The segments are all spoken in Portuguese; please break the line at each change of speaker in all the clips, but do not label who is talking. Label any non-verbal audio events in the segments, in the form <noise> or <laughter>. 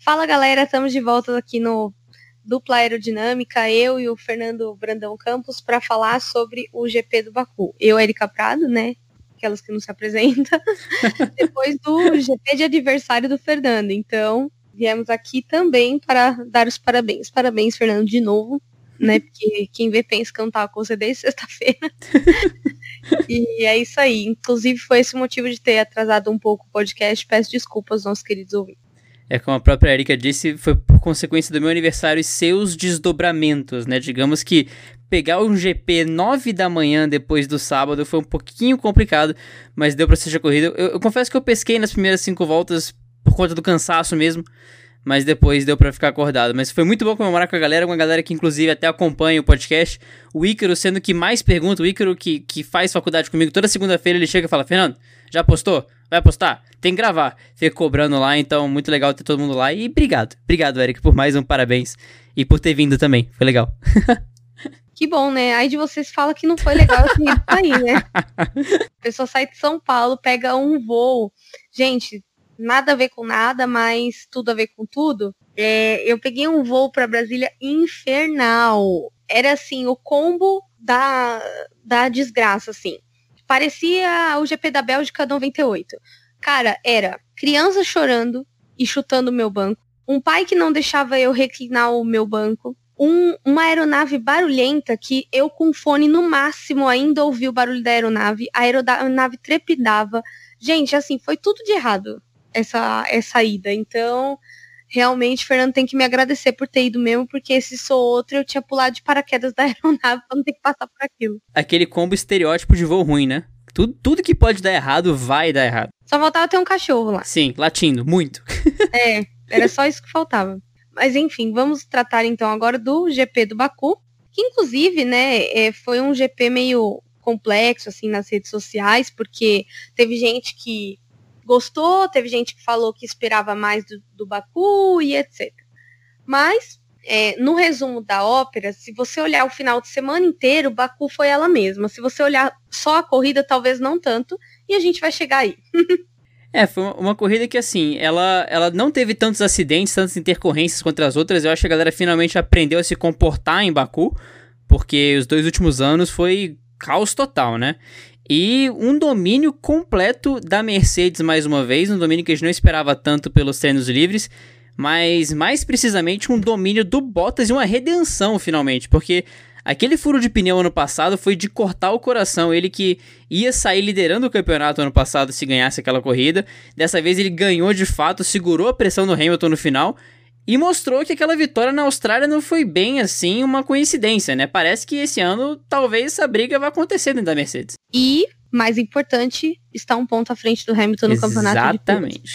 Fala galera, estamos de volta aqui no Dupla Aerodinâmica, eu e o Fernando Brandão Campos, para falar sobre o GP do Baku. Eu, Erika Prado, né? Aquelas que não se apresentam. <laughs> Depois do GP de aniversário do Fernando. Então, viemos aqui também para dar os parabéns. Parabéns, Fernando, de novo. Né, <laughs> porque quem vê pensa que eu não tava com você desde sexta-feira. <laughs> e é isso aí. Inclusive, foi esse o motivo de ter atrasado um pouco o podcast. Peço desculpas aos nossos queridos ouvintes.
É como a própria Erika disse, foi por consequência do meu aniversário e seus desdobramentos, né? Digamos que pegar um GP 9 da manhã depois do sábado foi um pouquinho complicado, mas deu pra ser a corrida. Eu, eu, confesso que eu pesquei nas primeiras cinco voltas por conta do cansaço mesmo, mas depois deu para ficar acordado. Mas foi muito bom comemorar com a galera, uma galera que inclusive até acompanha o podcast. O Ícaro sendo que mais pergunta, o Ícaro que, que faz faculdade comigo, toda segunda-feira ele chega e fala, Fernando, já postou? Vai postar? Tem que gravar. Fica cobrando lá, então muito legal ter todo mundo lá. E obrigado. Obrigado, Eric, por mais um parabéns. E por ter vindo também. Foi legal. <laughs>
Que bom, né? Aí de vocês fala que não foi legal assim sair, né? <laughs> A pessoa sai de São Paulo, pega um voo. Gente, nada a ver com nada, mas tudo a ver com tudo. É, eu peguei um voo para Brasília infernal. Era assim, o combo da, da desgraça, assim. Parecia o GP da Bélgica 98. Cara, era criança chorando e chutando o meu banco. Um pai que não deixava eu reclinar o meu banco. Um, uma aeronave barulhenta que eu com fone no máximo ainda ouvi o barulho da aeronave. A aeronave trepidava. Gente, assim, foi tudo de errado essa, essa ida. Então, realmente, Fernando tem que me agradecer por ter ido mesmo, porque se sou outro, eu tinha pulado de paraquedas da <laughs> aeronave pra não ter que passar por aquilo.
Aquele combo estereótipo de voo ruim, né? Tudo, tudo que pode dar errado vai dar errado.
Só faltava ter um cachorro lá.
Sim, latindo, muito. <laughs>
é, era só isso que faltava. Mas enfim, vamos tratar então agora do GP do Baku, que inclusive, né, é, foi um GP meio complexo assim nas redes sociais, porque teve gente que gostou, teve gente que falou que esperava mais do, do Baku e etc. Mas, é, no resumo da ópera, se você olhar o final de semana inteiro, Baku foi ela mesma. Se você olhar só a corrida, talvez não tanto, e a gente vai chegar aí. <laughs>
É, foi uma corrida que, assim, ela, ela não teve tantos acidentes, tantas intercorrências contra as outras. Eu acho que a galera finalmente aprendeu a se comportar em Baku, porque os dois últimos anos foi caos total, né? E um domínio completo da Mercedes mais uma vez, um domínio que a gente não esperava tanto pelos treinos livres, mas mais precisamente um domínio do Bottas e uma redenção finalmente, porque aquele furo de pneu ano passado foi de cortar o coração, ele que ia sair liderando o campeonato ano passado se ganhasse aquela corrida, dessa vez ele ganhou de fato, segurou a pressão do Hamilton no final e mostrou que aquela vitória na Austrália não foi bem assim uma coincidência, né? Parece que esse ano talvez essa briga vá acontecer dentro da Mercedes.
E, mais importante, está um ponto à frente do Hamilton no
Exatamente.
campeonato. <laughs>
Exatamente.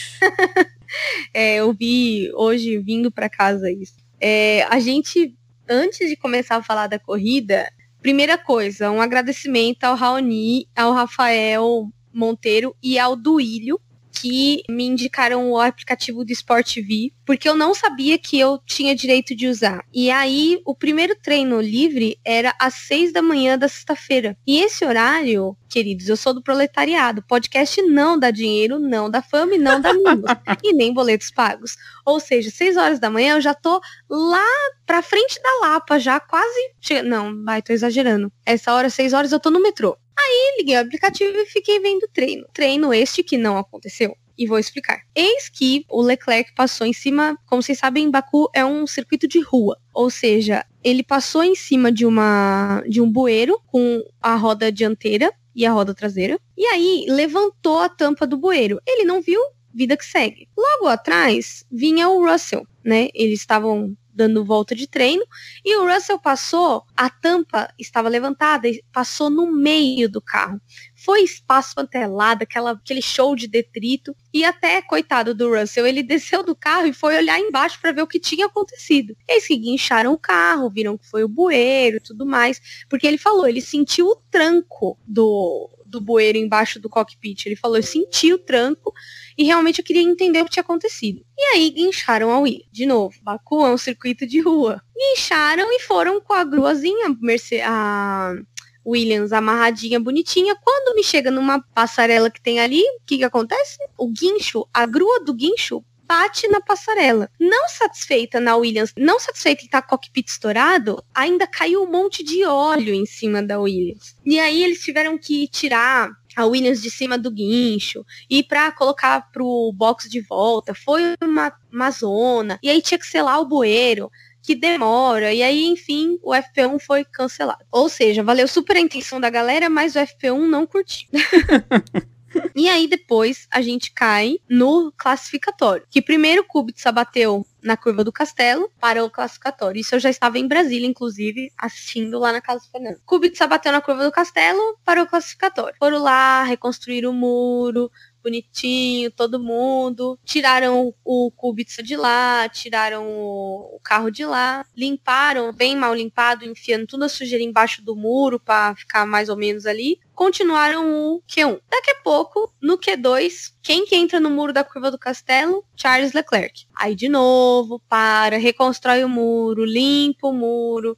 é, eu vi hoje vindo para casa isso. É, a gente, antes de começar a falar da corrida, primeira coisa, um agradecimento ao Raoni, ao Rafael Monteiro e ao Duílio, que me indicaram o aplicativo do Sport V, porque eu não sabia que eu tinha direito de usar. E aí, o primeiro treino livre era às seis da manhã da sexta-feira. E esse horário, queridos, eu sou do proletariado. Podcast não dá dinheiro, não dá fama e não dá mimos. e nem boletos pagos. Ou seja, seis horas da manhã eu já tô lá pra frente da Lapa, já quase. Che... Não, vai, tô exagerando. Essa hora, seis horas, eu tô no metrô. Aí liguei o aplicativo e fiquei vendo treino. Treino este que não aconteceu. E vou explicar. Eis que o Leclerc passou em cima, como vocês sabem, Baku é um circuito de rua. Ou seja, ele passou em cima de uma de um bueiro com a roda dianteira e a roda traseira. E aí levantou a tampa do bueiro. Ele não viu, vida que segue. Logo atrás vinha o Russell, né? Eles estavam dando volta de treino, e o Russell passou, a tampa estava levantada e passou no meio do carro. Foi espaço pantelado, aquela, aquele show de detrito, e até, coitado do Russell, ele <laughs> desceu do carro e foi olhar embaixo para ver o que tinha acontecido. Eles guincharam o carro, viram que foi o bueiro e tudo mais, porque ele falou, ele sentiu o tranco do, do bueiro embaixo do cockpit. Ele falou, eu senti o tranco e realmente eu queria entender o que tinha acontecido. E aí guincharam a Williams. De novo, Baku é um circuito de rua. Guincharam e foram com a gruazinha, a Williams amarradinha, bonitinha. Quando me chega numa passarela que tem ali, o que, que acontece? O guincho, a grua do guincho bate na passarela. Não satisfeita na Williams, não satisfeita em estar tá cockpit estourado, ainda caiu um monte de óleo em cima da Williams. E aí eles tiveram que tirar a Williams de cima do guincho e para colocar pro box de volta. Foi uma, uma zona. E aí tinha que selar o bueiro que demora. E aí enfim o FP1 foi cancelado. Ou seja valeu super a intenção da galera mas o FP1 não curtiu. <laughs> E aí depois a gente cai no classificatório. Que primeiro o Kubica bateu na curva do castelo para o classificatório. Isso eu já estava em Brasília, inclusive, assistindo lá na casa do Fernando. Kubica bateu na curva do castelo para o classificatório. Foram lá, reconstruir o muro, bonitinho, todo mundo. Tiraram o Kubica de lá, tiraram o carro de lá, limparam, bem mal limpado, enfiando toda a sujeira embaixo do muro para ficar mais ou menos ali. Continuaram o Q1. Daqui a pouco, no Q2, quem que entra no muro da curva do castelo? Charles Leclerc. Aí de novo, para, reconstrói o muro, limpa o muro,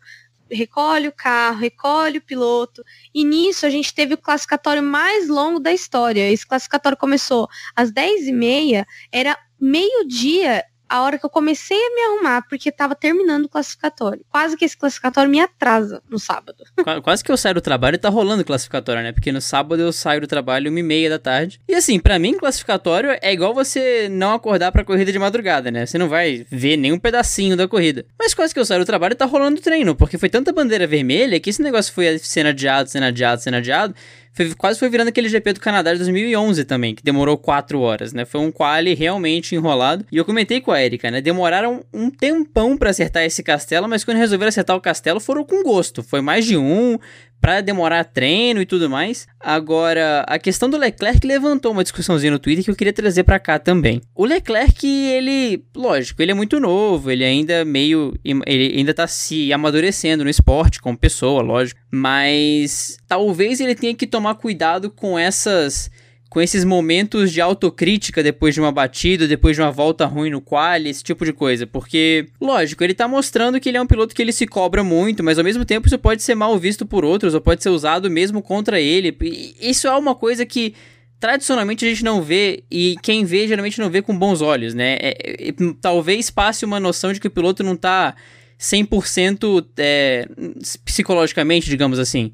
recolhe o carro, recolhe o piloto. E nisso a gente teve o classificatório mais longo da história. Esse classificatório começou às 10h30, era meio-dia a hora que eu comecei a me arrumar, porque tava terminando o classificatório. Quase que esse classificatório me atrasa no sábado. <laughs>
Quase que eu saio do trabalho e tá rolando o classificatório, né? Porque no sábado eu saio do trabalho uma e meia da tarde. E assim, para mim, classificatório é igual você não acordar pra corrida de madrugada, né? Você não vai ver nenhum pedacinho da corrida. Mas quase que eu saio do trabalho e tá rolando o treino, porque foi tanta bandeira vermelha que esse negócio foi sendo adiado, sendo adiado, sendo adiado foi, quase foi virando aquele GP do Canadá de 2011 também, que demorou quatro horas, né? Foi um quali realmente enrolado. E eu comentei com a Erika, né? Demoraram um tempão para acertar esse castelo, mas quando resolveram acertar o castelo foram com gosto. Foi mais de um, para demorar treino e tudo mais. Agora, a questão do Leclerc levantou uma discussãozinha no Twitter que eu queria trazer para cá também. O Leclerc, ele, lógico, ele é muito novo, ele ainda meio ele ainda tá se amadurecendo no esporte como pessoa, lógico, mas talvez ele tenha que tomar cuidado com essas com esses momentos de autocrítica depois de uma batida, depois de uma volta ruim no quali, esse tipo de coisa. Porque, lógico, ele tá mostrando que ele é um piloto que ele se cobra muito, mas ao mesmo tempo isso pode ser mal visto por outros, ou pode ser usado mesmo contra ele. E isso é uma coisa que tradicionalmente a gente não vê, e quem vê geralmente não vê com bons olhos, né? É, é, talvez passe uma noção de que o piloto não tá 100% é, psicologicamente, digamos assim.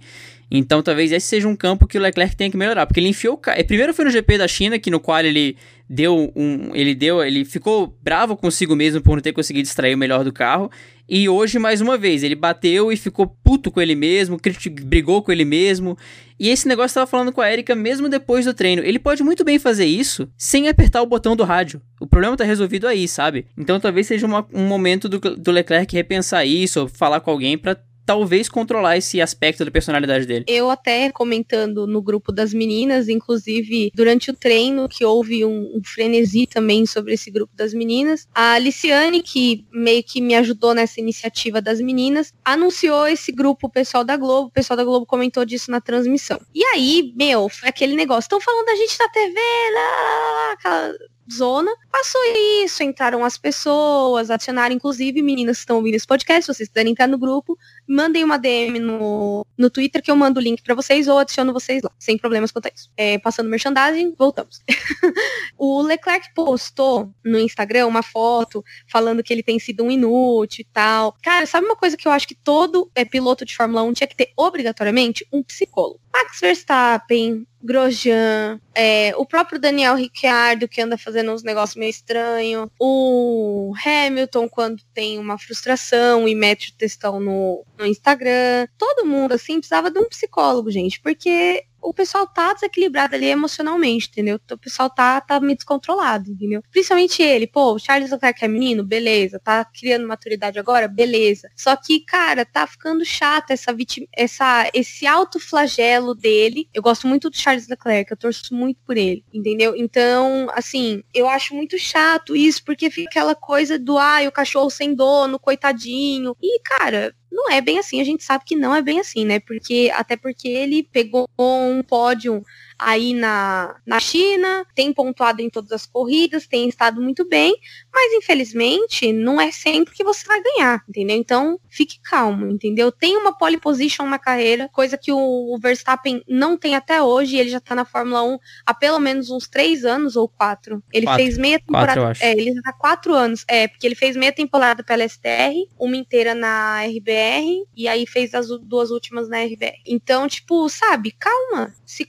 Então talvez esse seja um campo que o Leclerc tenha que melhorar, porque ele enfiou. É, primeiro foi no GP da China, que no qual ele deu um, ele deu, ele ficou bravo consigo mesmo por não ter conseguido extrair o melhor do carro. E hoje mais uma vez, ele bateu e ficou puto com ele mesmo, brigou com ele mesmo. E esse negócio estava falando com a Erika mesmo depois do treino. Ele pode muito bem fazer isso sem apertar o botão do rádio. O problema tá resolvido aí, sabe? Então talvez seja uma, um momento do, do Leclerc repensar isso, ou falar com alguém para talvez controlar esse aspecto da personalidade dele.
Eu até comentando no grupo das meninas, inclusive durante o treino, que houve um, um frenesi também sobre esse grupo das meninas. A Aliciane, que meio que me ajudou nessa iniciativa das meninas, anunciou esse grupo, o pessoal da Globo. O pessoal da Globo comentou disso na transmissão. E aí, meu, foi aquele negócio. Estão falando da gente na TV, lá, lá, lá, aquela zona. Passou isso, entraram as pessoas, adicionaram, inclusive, meninas que estão ouvindo esse podcast, se vocês quiserem entrar no grupo, mandem uma DM no, no Twitter que eu mando o link para vocês ou adiciono vocês lá, sem problemas quanto a isso. É, passando merchandising, voltamos. <laughs> o Leclerc postou no Instagram uma foto falando que ele tem sido um inútil e tal. Cara, sabe uma coisa que eu acho que todo é, piloto de Fórmula 1 tinha que ter obrigatoriamente? Um psicólogo. Max Verstappen, Grosjean, é, o próprio Daniel Ricciardo, que anda fazendo uns negócios meio estranhos, o Hamilton, quando tem uma frustração e mete o textão no, no Instagram. Todo mundo, assim, precisava de um psicólogo, gente, porque o pessoal tá desequilibrado ali emocionalmente, entendeu? O pessoal tá, tá meio descontrolado, entendeu? Principalmente ele, pô, o Charles Leclerc é menino, beleza, tá criando maturidade agora, beleza. Só que, cara, tá ficando chato essa vitim, essa, esse alto flagelo dele. Eu gosto muito do Charles Leclerc, eu torço muito por ele, entendeu? Então, assim, eu acho muito chato isso, porque fica aquela coisa do, ai, ah, o cachorro sem dono, coitadinho. E, cara, não é bem assim, a gente sabe que não é bem assim, né? Porque até porque ele pegou um pódio aí na, na China, tem pontuado em todas as corridas, tem estado muito bem, mas infelizmente não é sempre que você vai ganhar, entendeu? Então fique calmo, entendeu? Tem uma pole position na carreira, coisa que o Verstappen não tem até hoje, ele já tá na Fórmula 1 há pelo menos uns três anos ou quatro. Ele
quatro.
fez meia
temporada. Quatro,
é, ele já tá quatro anos. É, porque ele fez meia temporada pela STR, uma inteira na RBR, e aí fez as duas últimas na RBR. Então, tipo, sabe, calma, se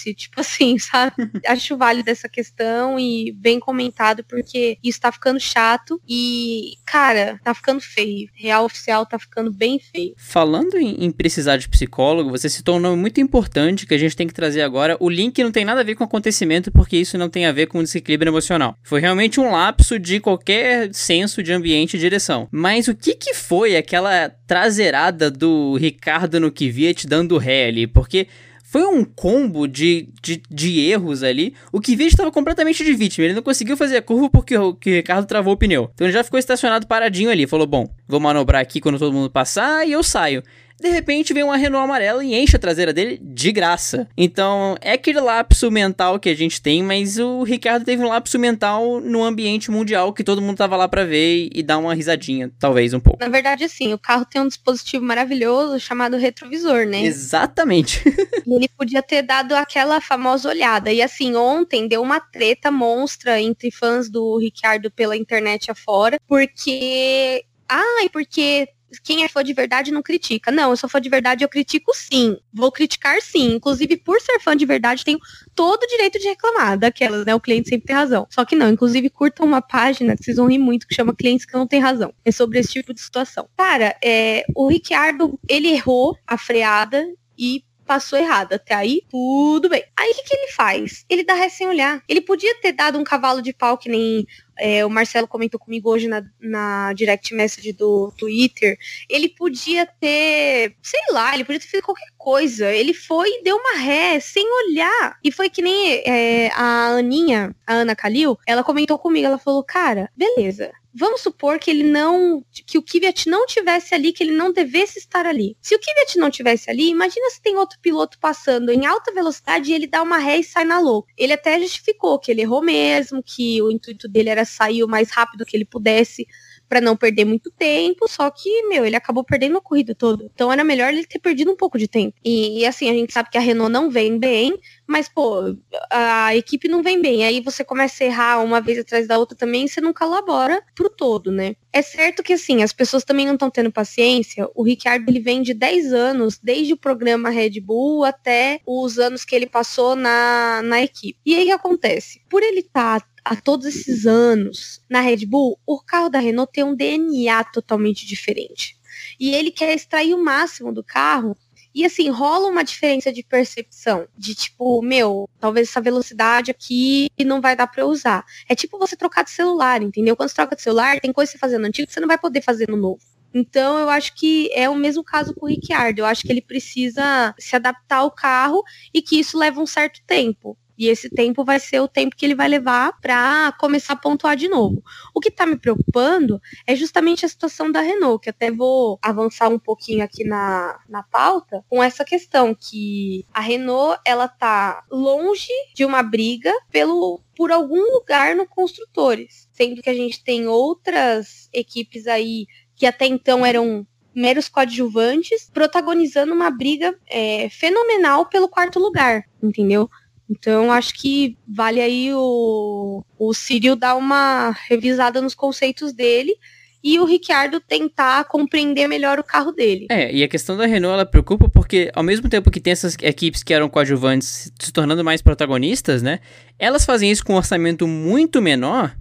controle-se, tipo assim, sabe? <laughs> Acho válido essa questão e bem comentado, porque isso tá ficando chato e, cara, tá ficando feio. Real oficial tá ficando bem feio.
Falando em, em precisar de psicólogo, você citou um nome muito importante que a gente tem que trazer agora. O link não tem nada a ver com acontecimento, porque isso não tem a ver com desequilíbrio emocional. Foi realmente um lapso de qualquer senso de ambiente e direção. Mas o que que foi aquela traseirada do Ricardo no Kvyat dando ré ali? Porque foi um combo de, de, de erros ali. O Kvyat estava completamente de vítima. Ele não conseguiu fazer a curva porque o, que o Ricardo travou o pneu. Então ele já ficou estacionado paradinho ali. Falou: Bom, vou manobrar aqui quando todo mundo passar e eu saio. De repente vem uma Renault amarela e enche a traseira dele de graça. Então é aquele lapso mental que a gente tem, mas o Ricardo teve um lapso mental no ambiente mundial que todo mundo tava lá para ver e dar uma risadinha, talvez um pouco.
Na verdade, sim, o carro tem um dispositivo maravilhoso chamado retrovisor, né?
Exatamente. <laughs>
e ele podia ter dado aquela famosa olhada. E assim, ontem deu uma treta monstra entre fãs do Ricardo pela internet afora, porque ai, porque quem é fã de verdade não critica. Não, eu sou fã de verdade, eu critico sim. Vou criticar sim. Inclusive, por ser fã de verdade, tenho todo o direito de reclamar daquelas, né? O cliente sempre tem razão. Só que não, inclusive, curtam uma página que vocês vão rir muito, que chama Clientes que não tem razão. É sobre esse tipo de situação. Cara, é, o Ricardo, ele errou a freada e passou errado. Até aí, tudo bem. Aí o que, que ele faz? Ele dá ré sem olhar. Ele podia ter dado um cavalo de pau que nem é, o Marcelo comentou comigo hoje na, na direct message do Twitter, ele podia ter, sei lá, ele podia ter feito qualquer coisa. Ele foi e deu uma ré, sem olhar. E foi que nem é, a Aninha, a Ana Kalil, ela comentou comigo, ela falou, cara, beleza, Vamos supor que ele não. que o Kvyat não tivesse ali, que ele não devesse estar ali. Se o Kvyat não tivesse ali, imagina se tem outro piloto passando em alta velocidade e ele dá uma ré e sai na louca. Ele até justificou que ele errou mesmo, que o intuito dele era sair o mais rápido que ele pudesse para não perder muito tempo, só que, meu, ele acabou perdendo a corrida toda. Então era melhor ele ter perdido um pouco de tempo. E, e, assim, a gente sabe que a Renault não vem bem, mas, pô, a equipe não vem bem. Aí você começa a errar uma vez atrás da outra também, e você não colabora pro todo, né? É certo que, assim, as pessoas também não estão tendo paciência. O Ricardo, ele vem de 10 anos, desde o programa Red Bull até os anos que ele passou na, na equipe. E aí o que acontece? Por ele estar tá há todos esses anos na Red Bull, o carro da Renault tem um DNA totalmente diferente. E ele quer extrair o máximo do carro. E assim, rola uma diferença de percepção. De tipo, meu, talvez essa velocidade aqui não vai dar para eu usar. É tipo você trocar de celular, entendeu? Quando você troca de celular, tem coisa que você fazer no antigo que você não vai poder fazer no novo. Então, eu acho que é o mesmo caso com o Ricciardo. Eu acho que ele precisa se adaptar ao carro e que isso leva um certo tempo. E esse tempo vai ser o tempo que ele vai levar para começar a pontuar de novo. O que está me preocupando é justamente a situação da Renault, que até vou avançar um pouquinho aqui na, na pauta, com essa questão que a Renault ela tá longe de uma briga pelo por algum lugar no construtores, sendo que a gente tem outras equipes aí que até então eram meros coadjuvantes, protagonizando uma briga é, fenomenal pelo quarto lugar, entendeu? Então, acho que vale aí o, o Cyril dar uma revisada nos conceitos dele e o Ricciardo tentar compreender melhor o carro dele.
É, e a questão da Renault ela preocupa porque ao mesmo tempo que tem essas equipes que eram coadjuvantes se tornando mais protagonistas, né? Elas fazem isso com um orçamento muito menor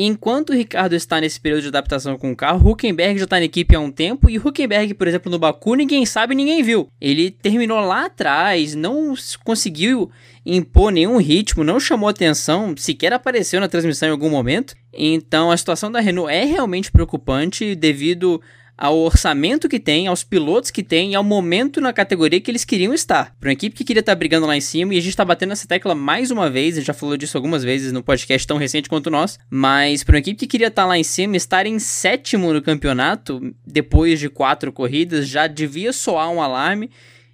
Enquanto o Ricardo está nesse período de adaptação com o carro, Huckenberg já está na equipe há um tempo e Huckenberg, por exemplo, no Baku, ninguém sabe, ninguém viu. Ele terminou lá atrás, não conseguiu impor nenhum ritmo, não chamou atenção, sequer apareceu na transmissão em algum momento. Então a situação da Renault é realmente preocupante devido ao orçamento que tem, aos pilotos que tem e ao momento na categoria que eles queriam estar. Para uma equipe que queria estar brigando lá em cima, e a gente está batendo essa tecla mais uma vez, a gente já falou disso algumas vezes no podcast tão recente quanto nosso, mas para uma equipe que queria estar lá em cima, estar em sétimo no campeonato, depois de quatro corridas, já devia soar um alarme.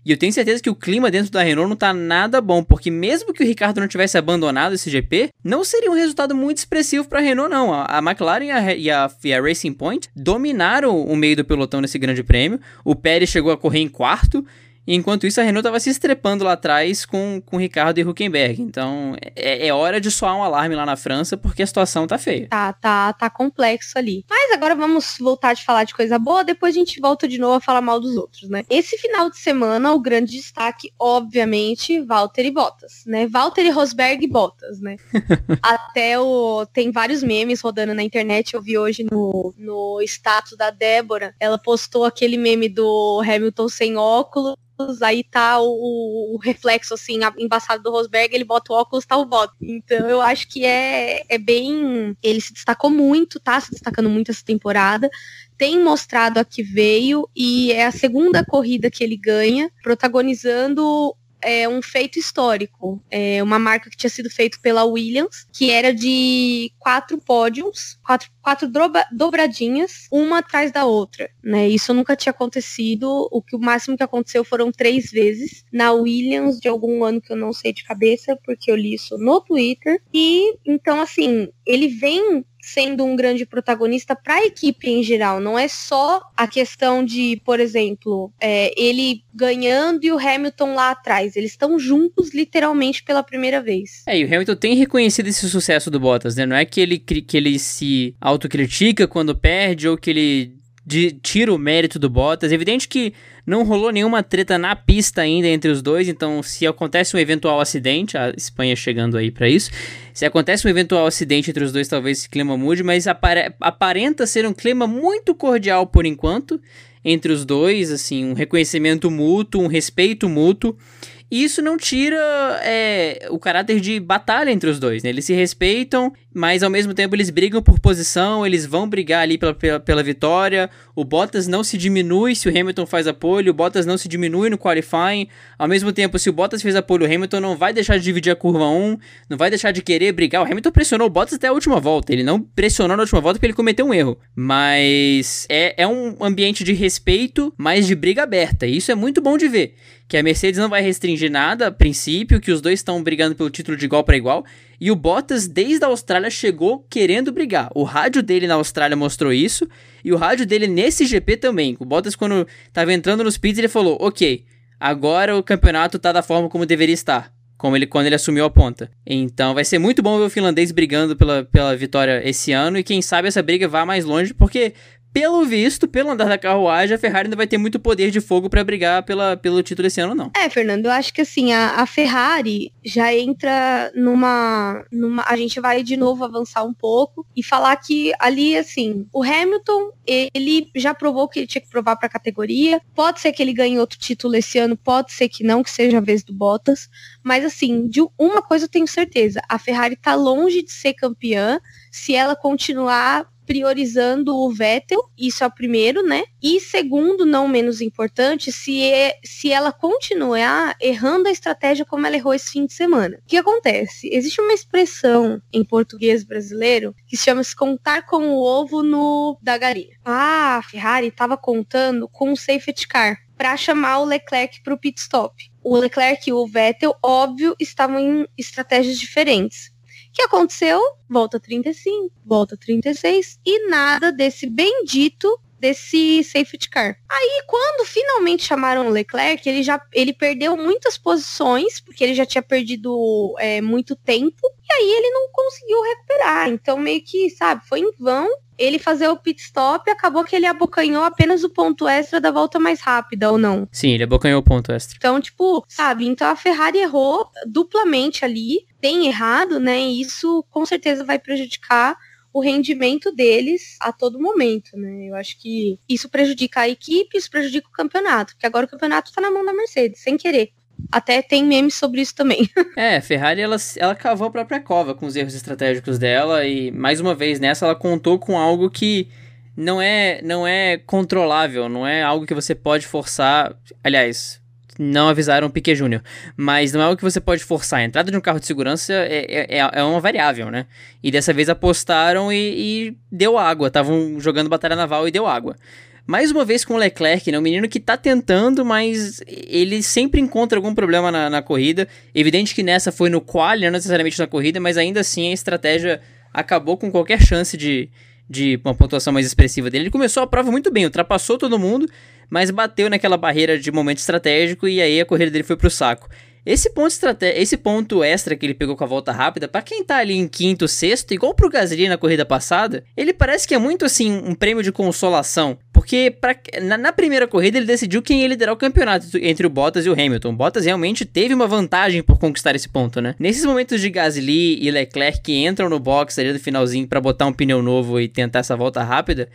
E eu tenho certeza que o clima dentro da Renault não tá nada bom, porque mesmo que o Ricardo não tivesse abandonado esse GP, não seria um resultado muito expressivo para a Renault, não. A, McLaren e a, e, a, e a, Racing Point dominaram o meio do pelotão nesse grande prêmio. O Pérez chegou a correr em quarto enquanto isso, a Renault estava se estrepando lá atrás com, com Ricardo e Huckenberg. Então, é, é, hora de soar um alarme lá na França, porque a situação tá feia.
Tá, tá, tá complexo ali. Mas agora vamos voltar de falar de coisa boa, depois a gente volta de novo a falar mal dos outros, né? Esse final de semana, o grande destaque, obviamente, Walter e Bottas, né? Walter e Rosberg e Bottas, né? <laughs> Até o... Tem vários memes rodando na internet, eu vi hoje no, no status da Débora, ela postou aquele meme do Hamilton sem óculos, aí tá o, o, reflexo, assim, embaçado do Rosberg, ele bota o óculos, tá o Bottas. Então eu acho que é, é bem. Ele se destacou muito, tá se destacando muito essa temporada. Tem mostrado a que veio e é a segunda corrida que ele ganha, protagonizando é um feito histórico. É uma marca que tinha sido feita pela Williams, que era de quatro pódios, quatro, quatro dobradinhas, uma atrás da outra. Né? Isso nunca tinha acontecido. O que o máximo que aconteceu foram três vezes na Williams de algum ano que eu não sei de cabeça, porque eu li isso no Twitter. E então, assim, ele vem sendo um grande protagonista para a equipe em geral. Não é só a questão de, por exemplo, é, ele ganhando e o Hamilton lá atrás. Eles estão juntos literalmente pela primeira vez.
É, e o Hamilton tem reconhecido esse sucesso do Bottas, né? Não é que ele, que ele se autocritica quando perde ou que ele de, tira o mérito do Bottas. É evidente que não rolou nenhuma treta na pista ainda entre os dois, então se acontece um eventual acidente, a Espanha chegando aí para isso, se acontece um eventual acidente entre os dois, talvez esse clima mude, mas aparenta ser um clima muito cordial por enquanto entre os dois, assim, um reconhecimento mútuo, um respeito mútuo. Isso não tira é, o caráter de batalha entre os dois, né? Eles se respeitam, mas ao mesmo tempo eles brigam por posição, eles vão brigar ali pela, pela, pela vitória. O Bottas não se diminui se o Hamilton faz apoio, o Bottas não se diminui no qualifying. Ao mesmo tempo, se o Bottas fez apoio, o Hamilton não vai deixar de dividir a curva 1, não vai deixar de querer brigar. O Hamilton pressionou o Bottas até a última volta. Ele não pressionou na última volta porque ele cometeu um erro. Mas é, é um ambiente de respeito, mas de briga aberta. E isso é muito bom de ver que a Mercedes não vai restringir nada a princípio, que os dois estão brigando pelo título de igual para igual. E o Bottas, desde a Austrália, chegou querendo brigar. O rádio dele na Austrália mostrou isso, e o rádio dele nesse GP também. O Bottas, quando estava entrando nos pits, ele falou: Ok, agora o campeonato está da forma como deveria estar. Como ele quando ele assumiu a ponta. Então vai ser muito bom ver o finlandês brigando pela, pela vitória esse ano. E quem sabe essa briga vá mais longe, porque pelo visto, pelo andar da carruagem, a Ferrari não vai ter muito poder de fogo para brigar pela, pelo título esse ano, não.
É, Fernando, eu acho que assim, a, a, Ferrari já entra numa, numa. A gente vai de novo avançar um pouco e falar que ali, assim, o Hamilton, ele já provou que ele tinha que provar para a categoria. Pode ser que ele ganhe outro título esse ano, pode ser que não, que seja a vez do Bottas. Mas assim, de uma coisa eu tenho certeza: a Ferrari tá longe de ser campeã se ela continuar priorizando o Vettel, isso é o primeiro, né? E segundo, não menos importante, se, é, se ela continuar errando a estratégia como ela errou esse fim de semana. O que acontece? Existe uma expressão em português brasileiro que se chama se contar com o ovo no da galinha. Ah, a Ferrari estava contando com o safety car para chamar o Leclerc para o pit stop. O Leclerc e o Vettel, óbvio, estavam em estratégias diferentes que aconteceu? Volta 35, volta 36 e nada desse bendito desse safety car. Aí, quando finalmente chamaram o Leclerc, ele já ele perdeu muitas posições, porque ele já tinha perdido é, muito tempo, e aí ele não conseguiu recuperar. Então, meio que, sabe, foi em vão ele fazer o pit stop, acabou que ele abocanhou apenas o ponto extra da volta mais rápida, ou não?
Sim, ele abocanhou o ponto extra.
Então, tipo, sabe, então a Ferrari errou duplamente ali, tem errado, né? E isso com certeza vai prejudicar o rendimento deles a todo momento, né? Eu acho que isso prejudica a equipe, isso prejudica o campeonato, porque agora o campeonato está na mão da Mercedes, sem querer. Até tem memes sobre isso também. <laughs>
é, Ferrari ela, ela cavou a própria cova com os erros estratégicos dela e mais uma vez nessa ela contou com algo que não é não é controlável, não é algo que você pode forçar. Aliás, não avisaram o Piquet Júnior. Mas não é algo que você pode forçar. A entrada de um carro de segurança é, é, é uma variável, né? E dessa vez apostaram e, e deu água. Estavam jogando batalha naval e deu água. mais uma vez com o Leclerc, né? Um menino que tá tentando, mas ele sempre encontra algum problema na, na corrida. Evidente que nessa foi no quali, não necessariamente na corrida, mas ainda assim a estratégia acabou com qualquer chance de, de uma pontuação mais expressiva dele. Ele começou a prova muito bem, ultrapassou todo mundo, mas bateu naquela barreira de momento estratégico e aí a corrida dele foi pro saco. Esse ponto, estrate... Esse ponto extra que ele pegou com a volta rápida, para quem tá ali em quinto, sexto, igual pro Gasly na corrida passada, ele parece que é muito assim um prêmio de consolação. Porque pra... na, na, primeira corrida ele decidiu quem ia liderar o campeonato entre o Bottas e o Hamilton. O Bottas realmente teve uma vantagem por conquistar esse ponto, né? Nesses momentos de Gasly e Leclerc que entram no box ali no finalzinho para botar um pneu novo e tentar essa volta rápida,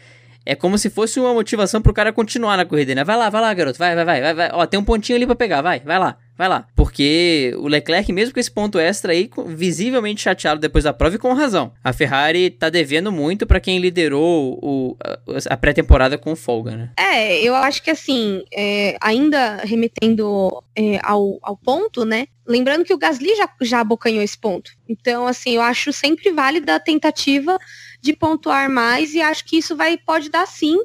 é como se fosse uma motivação pro cara continuar na corrida, né? Vai lá, vai lá, garoto, vai, vai, vai, vai, vai. Ó, tem um pontinho ali pra pegar, vai, vai lá, vai lá. Porque o Leclerc, mesmo com esse ponto extra aí, visivelmente chateado depois da prova e com razão. A Ferrari tá devendo muito para quem liderou o, a, a pré-temporada com folga, né?
É, eu acho que assim, é, ainda remetendo é, ao, ao ponto, né? Lembrando que o Gasly já, já abocanhou esse ponto. Então, assim, eu acho sempre válida a tentativa de pontuar mais e acho que isso vai pode dar sim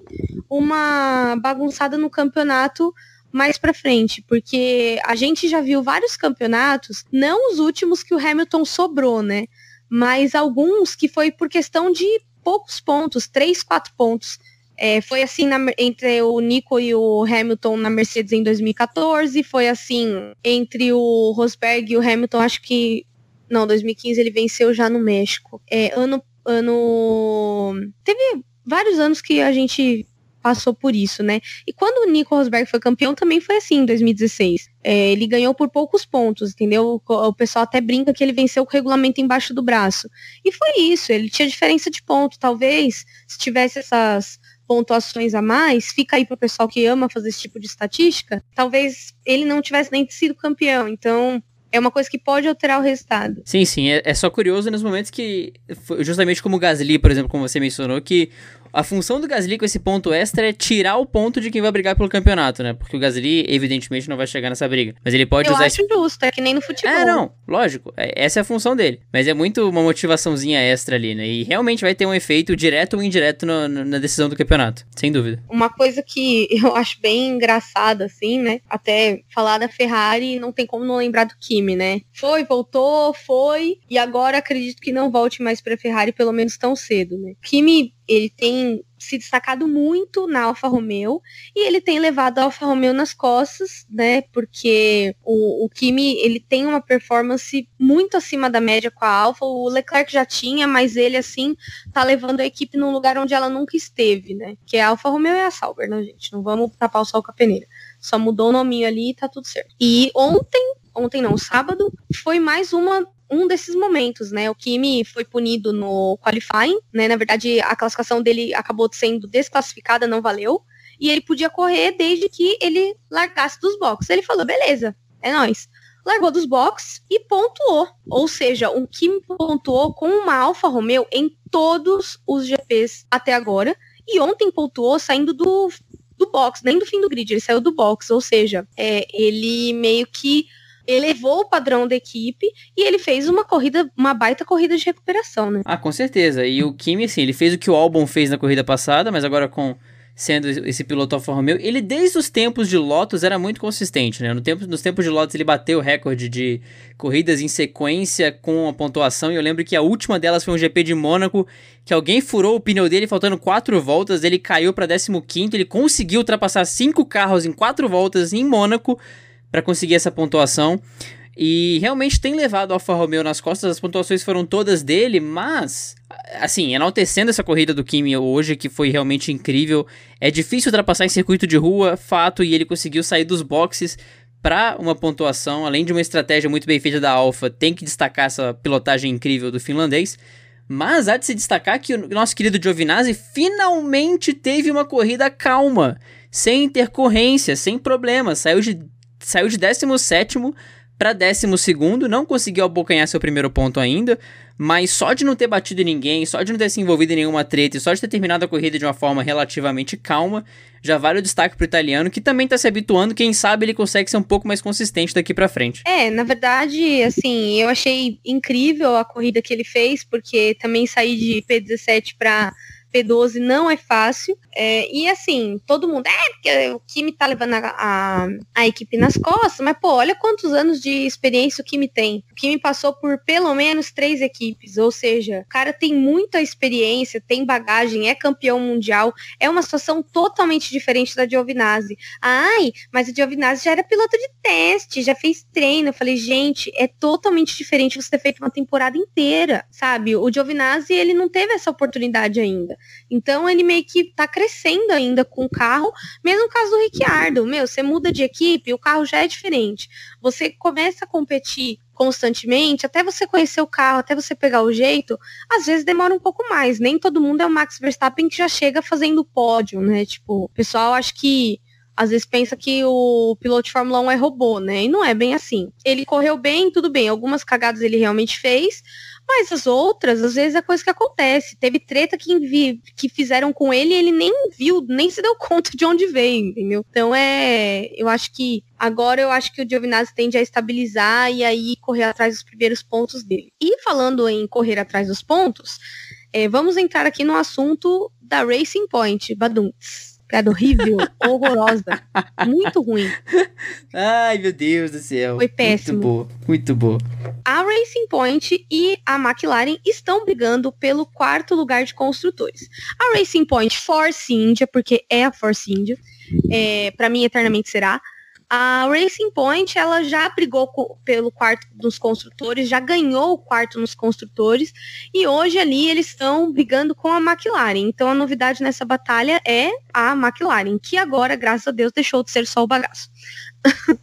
uma bagunçada no campeonato mais para frente, porque a gente já viu vários campeonatos, não os últimos que o Hamilton sobrou, né? Mas alguns que foi por questão de poucos pontos, três, quatro pontos. É, foi assim na, entre o Nico e o Hamilton na Mercedes em 2014, foi assim entre o Rosberg e o Hamilton, acho que não, 2015 ele venceu já no México. É, ano ano. Teve vários anos que a gente passou por isso, né? E quando o Nico Rosberg foi campeão, também foi assim, em 2016. É, ele ganhou por poucos pontos, entendeu? O, pessoal até brinca que ele venceu com o regulamento embaixo do braço. E foi isso, ele tinha diferença de ponto. Talvez, se tivesse essas pontuações a mais, fica aí pro pessoal que ama fazer esse tipo de estatística, talvez ele não tivesse nem sido campeão. Então, é uma coisa que pode alterar o resultado.
Sim, sim. É, é só curioso nos momentos que, justamente como o Gasly, por exemplo, como você mencionou, que a função do Gasly com esse ponto extra é tirar o ponto de quem vai brigar pelo campeonato, né? Porque o Gasly, evidentemente, não vai chegar nessa briga. Mas ele pode
Eu
usar.
Eu acho
esse...
justo, é que nem no futebol.
É, não, lógico. É, essa é a função dele. Mas é muito uma motivaçãozinha extra ali, né? E realmente vai ter um efeito direto ou indireto no, no, na decisão do campeonato. Sem dúvida.
Uma coisa que <laughs> eu acho bem engraçada, assim, né? Até falar da Ferrari, não tem como não lembrar do Kimi, né? Foi, voltou, foi. E agora acredito que não volte mais pra Ferrari, pelo menos tão cedo, né? Kimi, ele tem se destacado muito na Alfa Romeo e ele tem levado a Alfa Romeo nas costas, né? Porque o, o Kimi ele tem uma performance muito acima da média com a Alfa. O Leclerc já tinha, mas ele assim tá levando a equipe num lugar onde ela nunca esteve, né? Que a Alfa Romeo é a Sauber, né, gente? Não vamos tapar o sol com a peneira. Só mudou o nominho ali e tá tudo certo. E ontem, ontem não, sábado, foi mais uma um desses momentos, né? O Kimi foi punido no qualifying, né? Na verdade, a classificação dele acabou sendo desclassificada, não valeu. E ele podia correr desde que ele largasse dos boxes. Ele falou, beleza, é nós. Largou dos boxes e pontuou. Ou seja, o Kimi pontuou com uma Alfa Romeo em todos os GPs até agora. E ontem pontuou saindo do, do box, nem do fim do grid, ele saiu do box. Ou seja, é, ele meio que elevou o padrão da equipe e ele fez uma corrida, uma baita corrida de recuperação, né?
Ah, com certeza. E o Kimi, assim, ele fez o que o Albon fez na corrida passada, mas agora com sendo esse piloto Alfa Romeo, ele desde os tempos de Lotus era muito consistente, né? No tempo, nos tempos de Lotus ele bateu o recorde de corridas em sequência com a pontuação, e eu lembro que a última delas foi um GP de Mônaco, que alguém furou o pneu dele faltando quatro voltas, ele caiu para 15 ele conseguiu ultrapassar cinco carros em quatro voltas em Mônaco, para conseguir essa pontuação. E realmente tem levado o Alfa Romeo nas costas, as pontuações foram todas dele, mas, assim, enaltecendo essa corrida do Kimi hoje, que foi realmente incrível. É difícil ultrapassar em circuito de rua, fato, e ele conseguiu sair dos boxes para uma pontuação, além de uma estratégia muito bem feita da Alfa, tem que destacar essa pilotagem incrível do finlandês. Mas há de se destacar que o nosso querido Giovinazzi finalmente teve uma corrida calma, sem intercorrência, sem problemas, saiu de saiu de 17 para 12, não conseguiu abocanhar seu primeiro ponto ainda, mas só de não ter batido ninguém, só de não ter se envolvido em nenhuma treta e só de ter terminado a corrida de uma forma relativamente calma, já vale o destaque pro italiano, que também tá se habituando, quem sabe ele consegue ser um pouco mais consistente daqui para frente.
É, na verdade, assim, eu achei incrível a corrida que ele fez, porque também sair de P17 para P12 não é fácil. É, e assim, todo mundo, é, porque o Kimi tá levando a, a, a, equipe nas costas, mas pô, olha quantos anos de experiência o Kimi tem. O Kimi passou por pelo menos três equipes, ou seja, o cara tem muita experiência, tem bagagem, é campeão mundial, é uma situação totalmente diferente da Giovinazzi. Ai, mas a Giovinazzi já era piloto de teste, já fez treino. Eu falei, gente, é totalmente diferente você ter feito uma temporada inteira, sabe? O Giovinazzi, ele não teve essa oportunidade ainda. Então, ele meio que tá crescendo ainda com o carro, mesmo caso do Ricciardo, meu, você muda de equipe, o carro já é diferente. Você começa a competir constantemente, até você conhecer o carro, até você pegar o jeito, às vezes demora um pouco mais. Nem todo mundo é o Max Verstappen que já chega fazendo pódio, né? Tipo, o pessoal acho que às vezes pensa que o piloto de Fórmula 1 é robô, né? E não é bem assim. Ele correu bem, tudo bem. Algumas cagadas ele realmente fez, mas as outras, às vezes, é coisa que acontece. Teve treta que, vi, que fizeram com ele e ele nem viu, nem se deu conta de onde veio, entendeu? Então é. Eu acho que. Agora eu acho que o Giovinazzi tende a estabilizar e aí correr atrás dos primeiros pontos dele. E falando em correr atrás dos pontos, é, vamos entrar aqui no assunto da Racing Point, Baduntz. Piada horrível, <laughs> horrorosa. Muito ruim.
Ai, meu Deus do céu.
Foi péssimo.
Muito boa, muito boa.
A Racing Point e a McLaren estão brigando pelo quarto lugar de construtores. A Racing Point Force India, porque é a Force India, é, para mim eternamente será. A Racing Point, ela já brigou pelo quarto dos construtores, já ganhou o quarto nos construtores, e hoje ali eles estão brigando com a McLaren. Então a novidade nessa batalha é a McLaren, que agora, graças a Deus, deixou de ser só o bagaço. <laughs>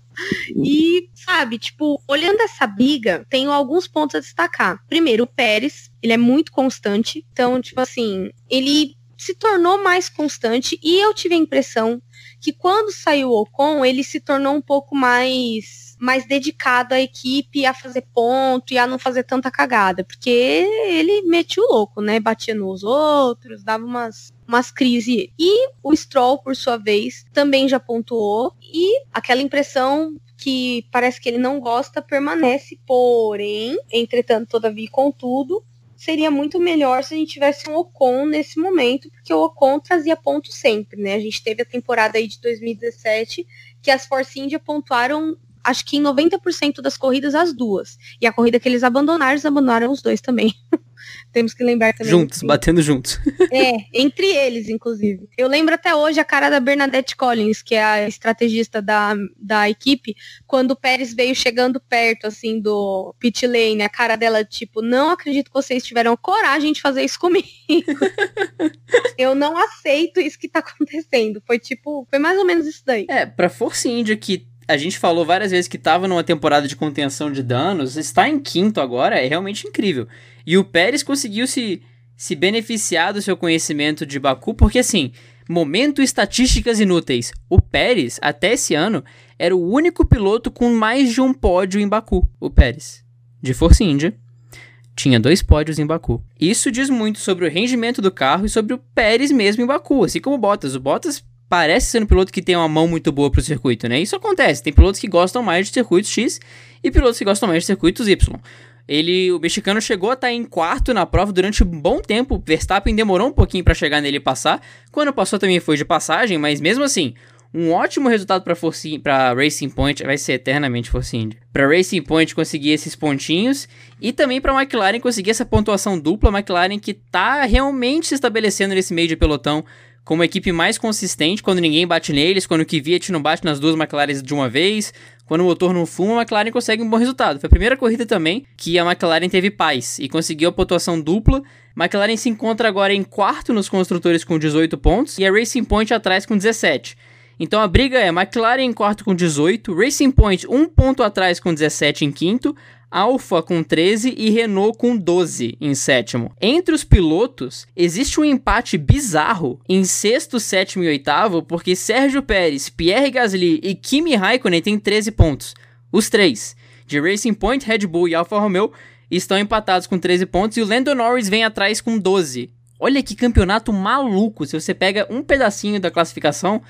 e, sabe, tipo, olhando essa briga, tenho alguns pontos a destacar. Primeiro, o Pérez, ele é muito constante. Então, tipo assim, ele se tornou mais constante e eu tive a impressão que quando saiu o Ocon, ele se tornou um pouco mais mais dedicado à equipe a fazer ponto e a não fazer tanta cagada, porque ele metia o louco, né? Batia nos outros, dava umas umas crises. E o Stroll, por sua vez, também já pontuou e aquela impressão que parece que ele não gosta permanece, porém, entretanto, todavia, contudo, seria muito melhor se a gente tivesse um Ocon nesse momento, porque o Ocon trazia pontos sempre, né? A gente teve a temporada aí de 2017 que as Force India pontuaram acho que em 90% das corridas as duas. E a corrida que eles abandonaram, eles abandonaram os dois também. Temos que lembrar também.
Juntos, que... batendo juntos. <laughs>
é, entre eles, inclusive. Eu lembro até hoje a cara da Bernadette Collins, que é a estrategista da, da equipe, quando o Pérez veio chegando perto, assim, do pit lane, a cara dela, tipo, não acredito que vocês tiveram coragem de fazer isso comigo. <laughs> Eu não aceito isso que tá acontecendo. Foi tipo, foi mais ou menos isso daí.
É, pra Força Índia que a gente falou várias vezes que estava numa temporada de contenção de danos, está em quinto agora, é realmente incrível. E o Pérez conseguiu se, se beneficiar do seu conhecimento de Baku, porque assim, momento estatísticas inúteis. O Pérez, até esse ano, era o único piloto com mais de um pódio em Baku. O Pérez, de Força Índia, tinha dois pódios em Baku. Isso diz muito sobre o rendimento do carro e sobre o Pérez mesmo em Baku, assim como o Bottas. O Bottas parece ser um piloto que tem uma mão muito boa pro circuito, né? Isso acontece. Tem pilotos que gostam mais de circuitos X e pilotos que gostam mais de circuitos Y. Ele, o mexicano chegou a estar em quarto na prova durante um bom tempo. Verstappen demorou um pouquinho para chegar nele e passar. Quando passou também foi de passagem, mas mesmo assim, um ótimo resultado para para Racing Point vai ser eternamente Force India. Para Racing Point conseguir esses pontinhos e também para McLaren conseguir essa pontuação dupla, McLaren que tá realmente se estabelecendo nesse meio de pelotão como a equipe mais consistente quando ninguém bate neles, quando o Kvyat não bate nas duas McLaren de uma vez, quando o motor não fuma, a McLaren consegue um bom resultado. Foi a primeira corrida também que a McLaren teve paz e conseguiu a pontuação dupla. McLaren se encontra agora em quarto nos construtores com 18 pontos e a Racing Point atrás com 17. Então a briga é McLaren em quarto com 18, Racing Point um ponto atrás com 17 em quinto, Alfa com 13 e Renault com 12 em sétimo. Entre os pilotos, existe um empate bizarro em sexto, sétimo e oitavo, porque Sérgio Pérez, Pierre Gasly e Kimi Raikkonen têm 13 pontos. Os três, de Racing Point, Red Bull e Alfa Romeo, estão empatados com 13 pontos e o Lando Norris vem atrás com 12. Olha que campeonato maluco! Se você pega um pedacinho da classificação,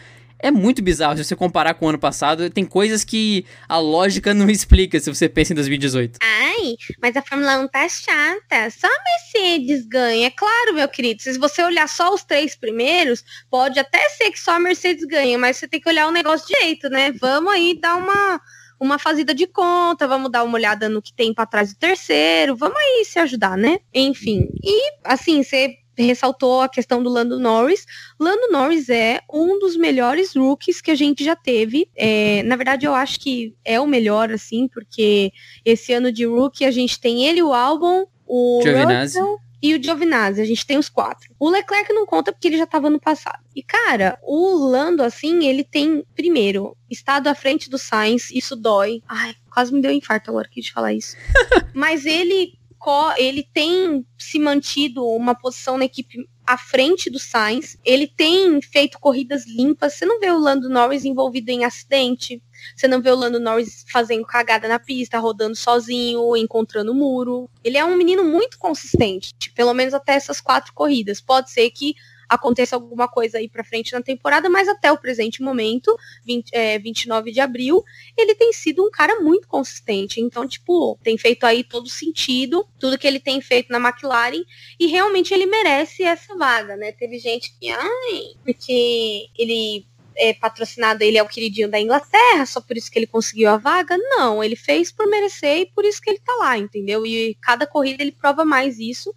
é muito bizarro se você comparar com o ano passado. Tem coisas que a lógica não explica se você pensa em 2018.
Ai, mas a Fórmula 1 tá chata. Só a Mercedes ganha. É claro, meu querido. Se você olhar só os três primeiros, pode até ser que só a Mercedes ganha, mas você tem que olhar o negócio direito, né? Vamos aí dar uma uma fazida de conta, vamos dar uma olhada no que tem para trás do terceiro, vamos aí se ajudar, né? Enfim, e assim, você ressaltou a questão do Lando Norris. Lando Norris é um dos melhores rookies que a gente já teve. É, na verdade, eu acho que é o melhor, assim, porque esse ano de rookie a gente tem ele, o Albon, o Russell e o Giovinazzi. A gente tem os quatro. O Leclerc não conta porque ele já estava no passado. E, cara, o Lando, assim, ele tem, primeiro, estado à frente do Sainz. Isso dói. Ai, quase me deu um infarto agora aqui de falar isso. <laughs> Mas ele ele tem se mantido uma posição na equipe à frente do Sainz. Ele tem feito corridas limpas. Você não vê o Lando Norris envolvido em acidente. Você não vê o Lando Norris fazendo cagada na pista, rodando sozinho, encontrando muro. Ele é um menino muito consistente, pelo menos até essas quatro corridas. Pode ser que aconteça alguma coisa aí para frente na temporada, mas até o presente momento, 20, é, 29 de abril, ele tem sido um cara muito consistente. Então, tipo, tem feito aí todo sentido, tudo que ele tem feito na McLaren, e realmente ele merece essa vaga, né? Teve gente que, ai, porque ele é patrocinado, ele é o queridinho da Inglaterra, só por isso que ele conseguiu a vaga. Não, ele fez por merecer e por isso que ele tá lá, entendeu? E cada corrida ele prova mais isso.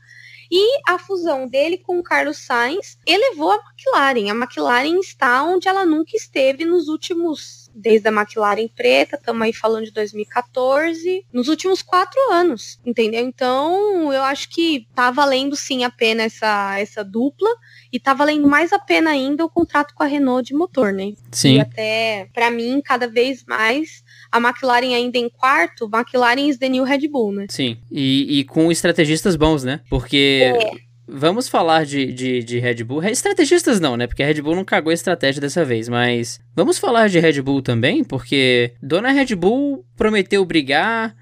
E a fusão dele com o Carlos Sainz elevou a McLaren. A McLaren está onde ela nunca esteve nos últimos desde a McLaren preta, estamos aí falando de 2014, nos últimos quatro anos, entendeu? Então, eu acho que tá valendo sim a pena essa, essa dupla e tá valendo mais a pena ainda o contrato com a Renault de motor, né?
Sim.
E até, para mim, cada vez mais a McLaren ainda em quarto, McLaren is the new Red Bull, né?
Sim, e, e com estrategistas bons, né? Porque é. vamos falar de, de, de, Red Bull. Estrategistas não, né? Porque a Red Bull não cagou a estratégia dessa vez, mas vamos falar de Red Bull também, porque Dona Red Bull prometeu brigar.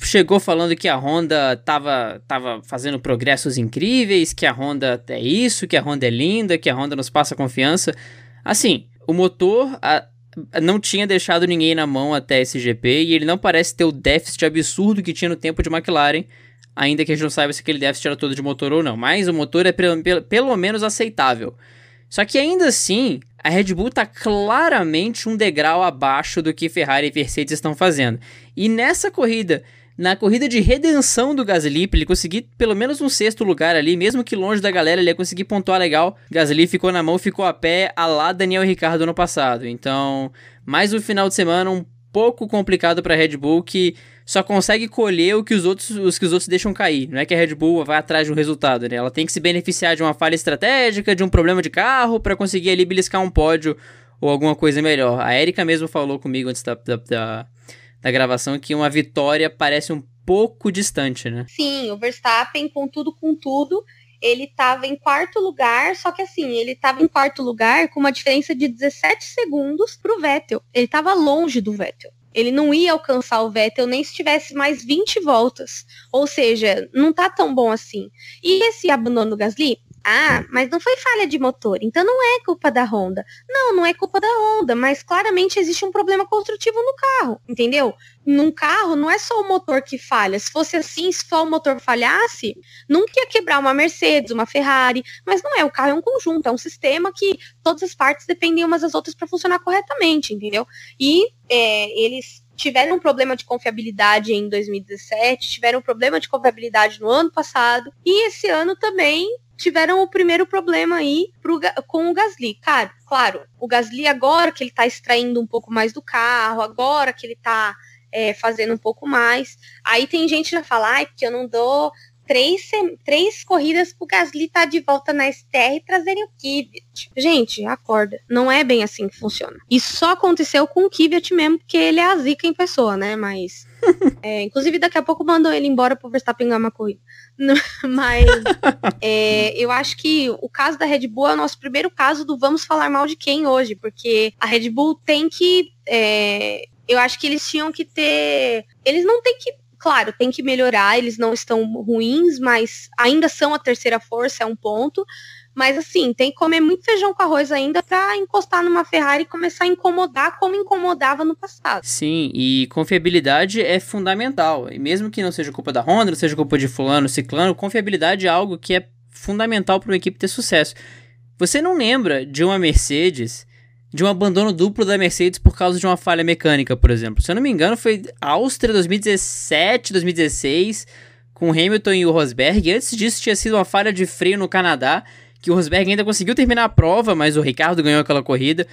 Chegou falando que a Honda tava, tava fazendo progressos incríveis, que a Honda é isso, que a Honda é linda, que a Honda nos passa confiança. Assim, o motor, a, não tinha deixado ninguém na mão até esse GP e ele não parece ter o déficit absurdo que tinha no tempo de McLaren, ainda que a gente não saiba se aquele déficit era todo de motor ou não. Mas o motor é pelo, pelo, menos aceitável. Só que ainda assim, a Red Bull está claramente um degrau abaixo do que Ferrari e Mercedes estão fazendo. E nessa corrida na corrida de redenção do Gasly, ele conseguir pelo menos um sexto lugar ali, mesmo que longe da galera, ele ia conseguir pontuar legal. Gasly ficou na mão, ficou a pé, a lá Daniel Ricardo no passado. Então, mais um final de semana um pouco complicado para Red Bull que só consegue colher o que os outros, os que os outros deixam cair. Não é que a Red Bull vai atrás de um resultado, né? Ela tem que se beneficiar de uma falha estratégica, de um problema de carro para conseguir ali beliscar um pódio ou alguma coisa melhor. A Erika mesmo falou comigo antes da, da, da da gravação que uma vitória parece um pouco distante, né?
Sim, o Verstappen, com tudo, com tudo, ele estava em quarto lugar, só que assim, ele estava em quarto lugar com uma diferença de 17 segundos para o Vettel. Ele estava longe do Vettel. Ele não ia alcançar o Vettel nem se tivesse mais 20 voltas. Ou seja, não tá tão bom assim. E esse abandono do Gasly? Ah, mas não foi falha de motor, então não é culpa da Honda. Não, não é culpa da Honda, mas claramente existe um problema construtivo no carro, entendeu? Num carro não é só o motor que falha. Se fosse assim, se só o motor falhasse, nunca ia quebrar uma Mercedes, uma Ferrari, mas não é, o carro é um conjunto, é um sistema que todas as partes dependem umas das outras para funcionar corretamente, entendeu? E é, eles tiveram um problema de confiabilidade em 2017, tiveram um problema de confiabilidade no ano passado, e esse ano também tiveram o primeiro problema aí pro, com o Gasly. Cara, claro, o Gasly agora que ele tá extraindo um pouco mais do carro, agora que ele tá é, fazendo um pouco mais. Aí tem gente já fala, ai, porque eu não dou três, três corridas pro Gasly tá de volta na STR e trazerem o Kvyat. Gente, acorda. Não é bem assim que funciona. Isso só aconteceu com o Kvyat mesmo, porque ele é a zica em pessoa, né? Mas. <laughs> é, inclusive, daqui a pouco mandou ele embora pro Verstappen ganhar uma <laughs> corrida. Mas é, eu acho que o caso da Red Bull é o nosso primeiro caso do vamos falar mal de quem hoje, porque a Red Bull tem que. É, eu acho que eles tinham que ter. Eles não têm que claro, tem que melhorar, eles não estão ruins, mas ainda são a terceira força, é um ponto. Mas assim, tem que comer muito feijão com arroz ainda para encostar numa Ferrari e começar a incomodar como incomodava no passado.
Sim, e confiabilidade é fundamental. E mesmo que não seja culpa da Honda, não seja culpa de fulano, ciclano, confiabilidade é algo que é fundamental para uma equipe ter sucesso. Você não lembra de uma Mercedes, de um abandono duplo da Mercedes por causa de uma falha mecânica, por exemplo. Se eu não me engano, foi Áustria 2017, 2016, com Hamilton e o Rosberg. Antes disso, tinha sido uma falha de freio no Canadá que o Rosberg ainda conseguiu terminar a prova, mas o Ricardo ganhou aquela corrida.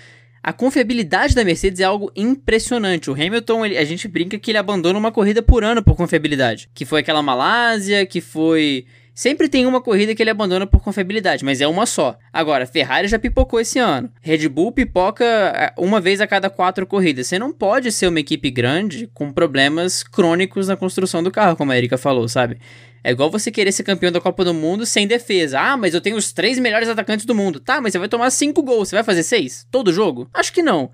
A confiabilidade da Mercedes é algo impressionante. O Hamilton, ele, a gente brinca que ele abandona uma corrida por ano por confiabilidade. Que foi aquela Malásia, que foi. Sempre tem uma corrida que ele abandona por confiabilidade, mas é uma só. Agora, Ferrari já pipocou esse ano. Red Bull pipoca é, uma vez a cada quatro corridas. Você não pode ser uma equipe grande com problemas crônicos na construção do carro, como a Erika falou, sabe? É igual você querer ser campeão da Copa do Mundo sem defesa. Ah, mas eu tenho os três melhores atacantes do mundo. Tá, mas você vai tomar cinco gols. Você vai fazer seis? Todo jogo? Acho que não.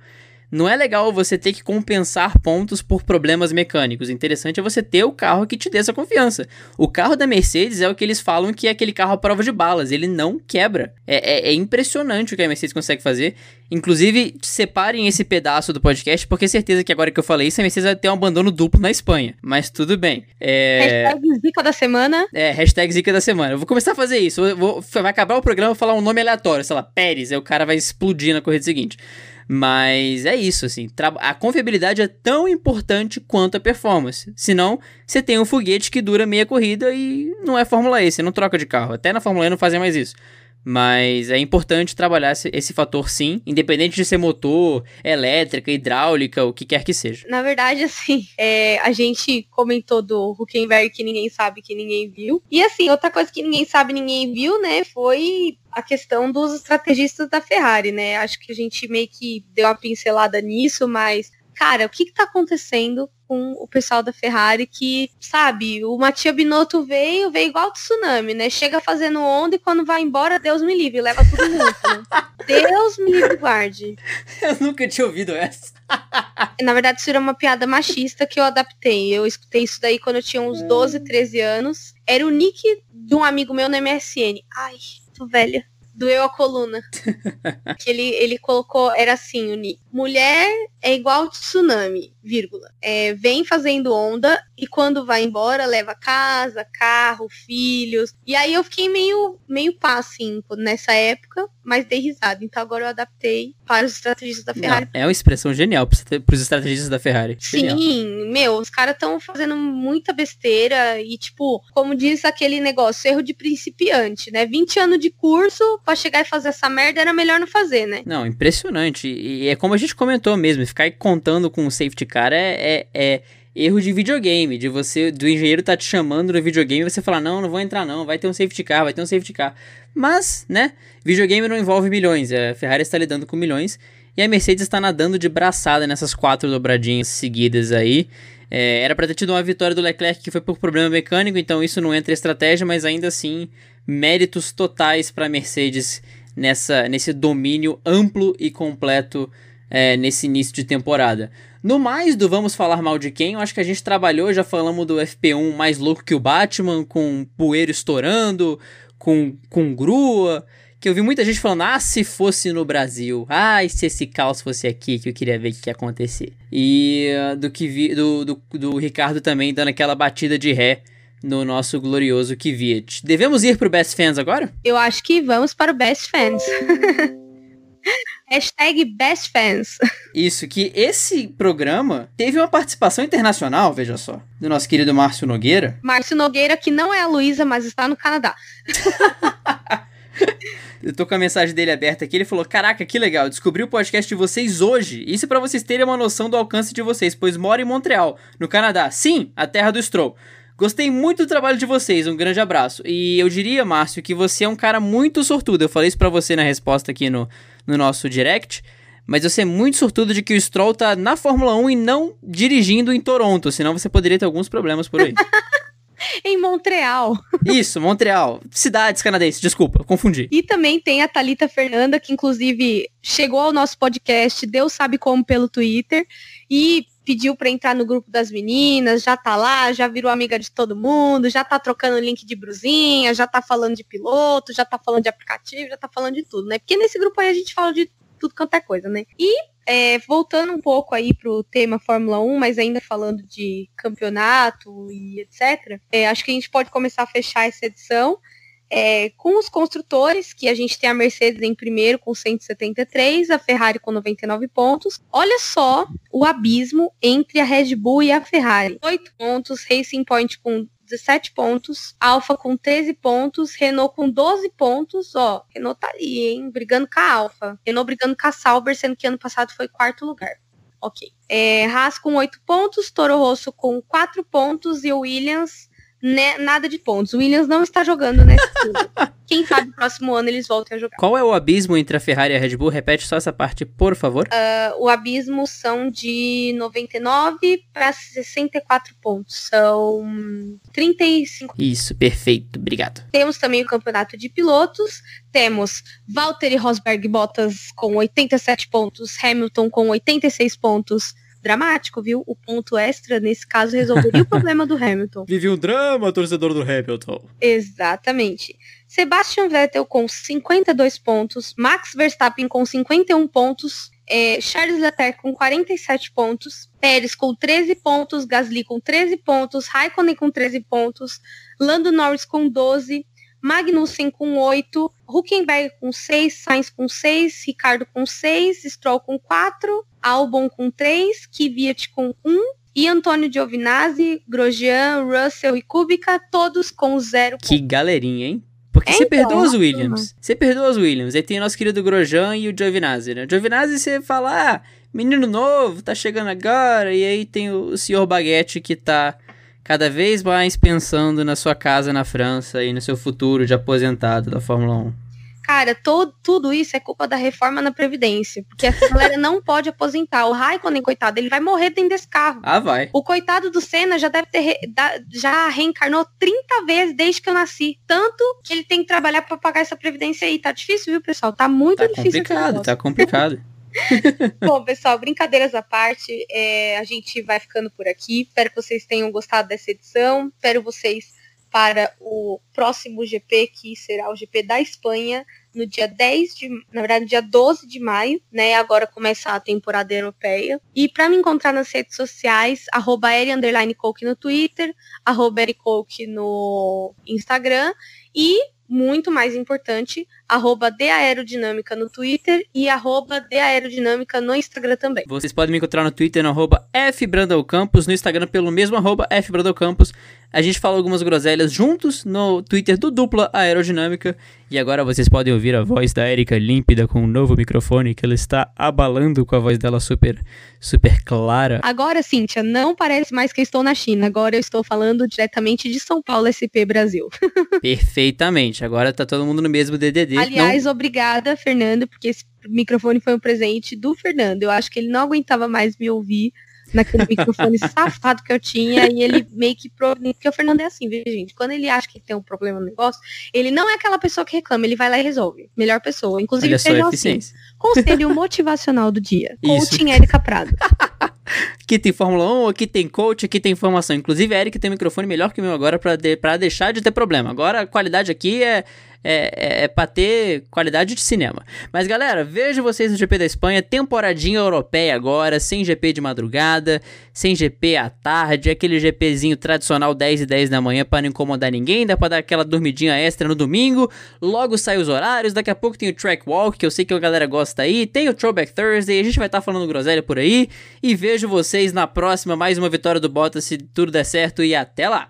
Não é legal você ter que compensar pontos por problemas mecânicos. O interessante é você ter o carro que te dê essa confiança. O carro da Mercedes é o que eles falam que é aquele carro à prova de balas. Ele não quebra. É, é, é impressionante o que a Mercedes consegue fazer. Inclusive, separem esse pedaço do podcast, porque certeza que agora que eu falei isso, a Mercedes vai ter um abandono duplo na Espanha. Mas tudo bem.
É... Hashtag Zica da semana.
É, hashtag Zica da semana. Eu vou começar a fazer isso. Vou... Vai acabar o programa, eu vou falar um nome aleatório, sei lá, Pérez. Aí o cara vai explodir na corrida seguinte. Mas é isso, assim. A confiabilidade é tão importante quanto a performance. Senão, você tem um foguete que dura meia corrida e não é Fórmula E, você não troca de carro. Até na Fórmula E não fazem mais isso. Mas é importante trabalhar esse, esse, fator sim, independente de ser motor, elétrica, hidráulica, o que quer que seja.
Na verdade, <laughs> assim, é, a gente comentou do Huckenberg que ninguém sabe que ninguém viu. E assim, outra coisa que ninguém sabe, ninguém viu, né, foi a questão dos estrategistas da Ferrari, né? Acho que a gente meio que deu uma pincelada nisso, mas cara, o que está acontecendo com o pessoal da Ferrari que, sabe, o Matia Binotto veio, veio igual tsunami, né? Chega fazendo onda e quando vai embora, Deus me livre, leva tudo junto, né? <laughs> Deus me livre guarde.
Eu nunca tinha ouvido essa. <laughs>
Na verdade, isso era uma piada machista que eu adaptei. Eu escutei isso daí quando eu tinha uns 12, 13 anos. Era o nick de um amigo meu no MSN. Ai, tô velha doeu a coluna. <laughs> que ele, ele colocou, era assim, o nick. Mulher é igual tsunami, vírgula. É, vem fazendo onda e quando vai embora leva casa, carro, filhos. E aí eu fiquei meio, meio pá, assim, nessa época, mas dei risada. Então agora eu adaptei para os estrategistas da Ferrari.
Não, é uma expressão genial para os estrategistas da Ferrari.
Genial. Sim, meu, os caras estão fazendo muita besteira e, tipo, como diz aquele negócio, erro de principiante, né? 20 anos de curso para chegar e fazer essa merda era melhor não fazer, né?
Não, impressionante. E é como a gente comentou mesmo, ficar contando com o safety car é, é, é erro de videogame, de você, do engenheiro tá te chamando no videogame e você falar, não, não vou entrar não, vai ter um safety car, vai ter um safety car. Mas, né, videogame não envolve milhões, a Ferrari está lidando com milhões e a Mercedes está nadando de braçada nessas quatro dobradinhas seguidas aí. É, era para ter tido uma vitória do Leclerc que foi por problema mecânico, então isso não entra em estratégia, mas ainda assim, méritos totais para a Mercedes nessa, nesse domínio amplo e completo é, nesse início de temporada. No mais do Vamos Falar Mal de Quem, eu acho que a gente trabalhou, já falamos do FP1 mais louco que o Batman, com poeira estourando, com, com grua, que eu vi muita gente falando, ah, se fosse no Brasil, ah, e se esse caos fosse aqui, que eu queria ver o que ia acontecer. E uh, do que vi, do, do, do Ricardo também dando aquela batida de ré no nosso glorioso Kvyat. Devemos ir pro Best Fans agora?
Eu acho que vamos para o Best Fans. <laughs> Hashtag Best Fans.
Isso, que esse programa teve uma participação internacional, veja só, do nosso querido Márcio Nogueira.
Márcio Nogueira, que não é a Luísa, mas está no Canadá. <laughs>
Eu tô com a mensagem dele aberta aqui. Ele falou: Caraca, que legal, descobri o podcast de vocês hoje. Isso para vocês terem uma noção do alcance de vocês, pois moro em Montreal, no Canadá. Sim, a terra do Stroll. Gostei muito do trabalho de vocês, um grande abraço. E eu diria, Márcio, que você é um cara muito sortudo. Eu falei isso pra você na resposta aqui no, no nosso direct. Mas você é muito sortudo de que o Stroll tá na Fórmula 1 e não dirigindo em Toronto, senão você poderia ter alguns problemas por aí. <laughs>
em Montreal.
Isso, Montreal. Cidades canadenses, desculpa, confundi.
E também tem a Talita Fernanda, que inclusive chegou ao nosso podcast, Deus sabe como, pelo Twitter. E pediu para entrar no grupo das meninas, já tá lá, já virou amiga de todo mundo, já tá trocando link de brusinha, já tá falando de piloto, já tá falando de aplicativo, já tá falando de tudo, né? Porque nesse grupo aí a gente fala de tudo quanto é coisa, né? E é, voltando um pouco aí pro tema Fórmula 1, mas ainda falando de campeonato e etc., é, acho que a gente pode começar a fechar essa edição é, com os construtores, que a gente tem a Mercedes em primeiro com 173, a Ferrari com 99 pontos. Olha só o abismo entre a Red Bull e a Ferrari. 8 pontos, Racing Point com 17 pontos, Alfa com 13 pontos, Renault com 12 pontos, ó, Renault tá ali, hein, brigando com a Alfa, Renault brigando com a Sauber, sendo que ano passado foi quarto lugar. Ok. É, Haas com 8 pontos, Toro Rosso com 4 pontos e o Williams né, nada de pontos. O Williams não está jogando nesse <laughs> turno. Quem sabe no próximo ano eles voltem a jogar.
Qual é o abismo entre a Ferrari e a Red Bull? Repete só essa parte, por favor.
Uh, o abismo são de 99 para 64 pontos. São 35.
Isso, perfeito. Obrigado.
Temos também o campeonato de pilotos. Temos Valtteri Rosberg Bottas com 87 pontos, Hamilton com 86 pontos, dramático, viu? O ponto extra, nesse caso, resolveria o <laughs> problema do Hamilton.
Vive um drama, torcedor do Hamilton.
Exatamente. Sebastian Vettel com 52 pontos, Max Verstappen com 51 pontos, é, Charles Leclerc com 47 pontos, Pérez com 13 pontos, Gasly com 13 pontos, Raikkonen com 13 pontos, Lando Norris com 12, Magnussen com 8, Huckenberg com 6, Sainz com 6, Ricardo com 6, Stroll com 4, Albon com 3, Kvyat com 1 e Antônio Giovinazzi, Grosjean, Russell e Kubica, todos com 0.
Que galerinha, hein? Porque é, você então, perdoa os Williams. Você perdoa os Williams. Aí tem o nosso querido Grosjean e o Giovinazzi, né? Giovinazzi você fala, ah, menino novo, tá chegando agora. E aí tem o senhor Baguette que tá cada vez mais pensando na sua casa na França e no seu futuro de aposentado da Fórmula 1.
Cara, todo, tudo isso é culpa da reforma na Previdência. Porque essa galera <laughs> não pode aposentar. O Raikkonen, coitado, ele vai morrer dentro desse carro.
Ah, vai.
O coitado do Senna já deve ter. Re, da, já reencarnou 30 vezes desde que eu nasci. Tanto que ele tem que trabalhar para pagar essa Previdência aí. Tá difícil, viu, pessoal? Tá muito
tá
difícil.
Complicado, tá complicado. <laughs> <laughs>
Bom, pessoal, brincadeiras à parte, é, a gente vai ficando por aqui. Espero que vocês tenham gostado dessa edição. Espero vocês para o próximo GP, que será o GP da Espanha, no dia 10 de, na verdade, dia 12 de maio, né? Agora começa a temporada europeia. E para me encontrar nas redes sociais, arroba no Twitter, arroba no Instagram e muito mais importante, arroba Aerodinâmica no Twitter e arroba Aerodinâmica no Instagram também.
Vocês podem me encontrar no Twitter no arroba FBrandalcampos, no Instagram pelo mesmo arroba FBrandalcampos. A gente fala algumas groselhas juntos no Twitter do Dupla Aerodinâmica. E agora vocês podem ouvir a voz da Erika límpida com um novo microfone que ela está abalando com a voz dela super, super clara.
Agora, Cíntia, não parece mais que eu estou na China. Agora eu estou falando diretamente de São Paulo SP Brasil. <laughs>
Perfeitamente. Agora tá todo mundo no mesmo DDD.
Aliás, não... obrigada, Fernando, porque esse microfone foi um presente do Fernando. Eu acho que ele não aguentava mais me ouvir naquele microfone safado que eu tinha e ele meio que porque o Fernando é assim, viu, gente? Quando ele acha que tem um problema no negócio, ele não é aquela pessoa que reclama, ele vai lá e resolve. Melhor pessoa. Inclusive, seja assim. Conselho motivacional do dia. Coaching Érica Prado. <laughs>
aqui tem Fórmula 1, aqui tem coach, aqui tem informação. Inclusive, a Erika tem um microfone melhor que o meu agora para de, deixar de ter problema. Agora a qualidade aqui é, é, é, é pra ter qualidade de cinema. Mas galera, vejo vocês no GP da Espanha, temporadinha europeia agora, sem GP de madrugada, sem GP à tarde, aquele GPzinho tradicional 10 e 10 da manhã para não incomodar ninguém, dá pra dar aquela dormidinha extra no domingo, logo sai os horários, daqui a pouco tem o Track Walk, que eu sei que a galera gosta aí, tem o Throwback Thursday, a gente vai estar tá falando groselha por aí, e vejo vocês na próxima, mais uma vitória do Bottas se tudo der certo, e até lá!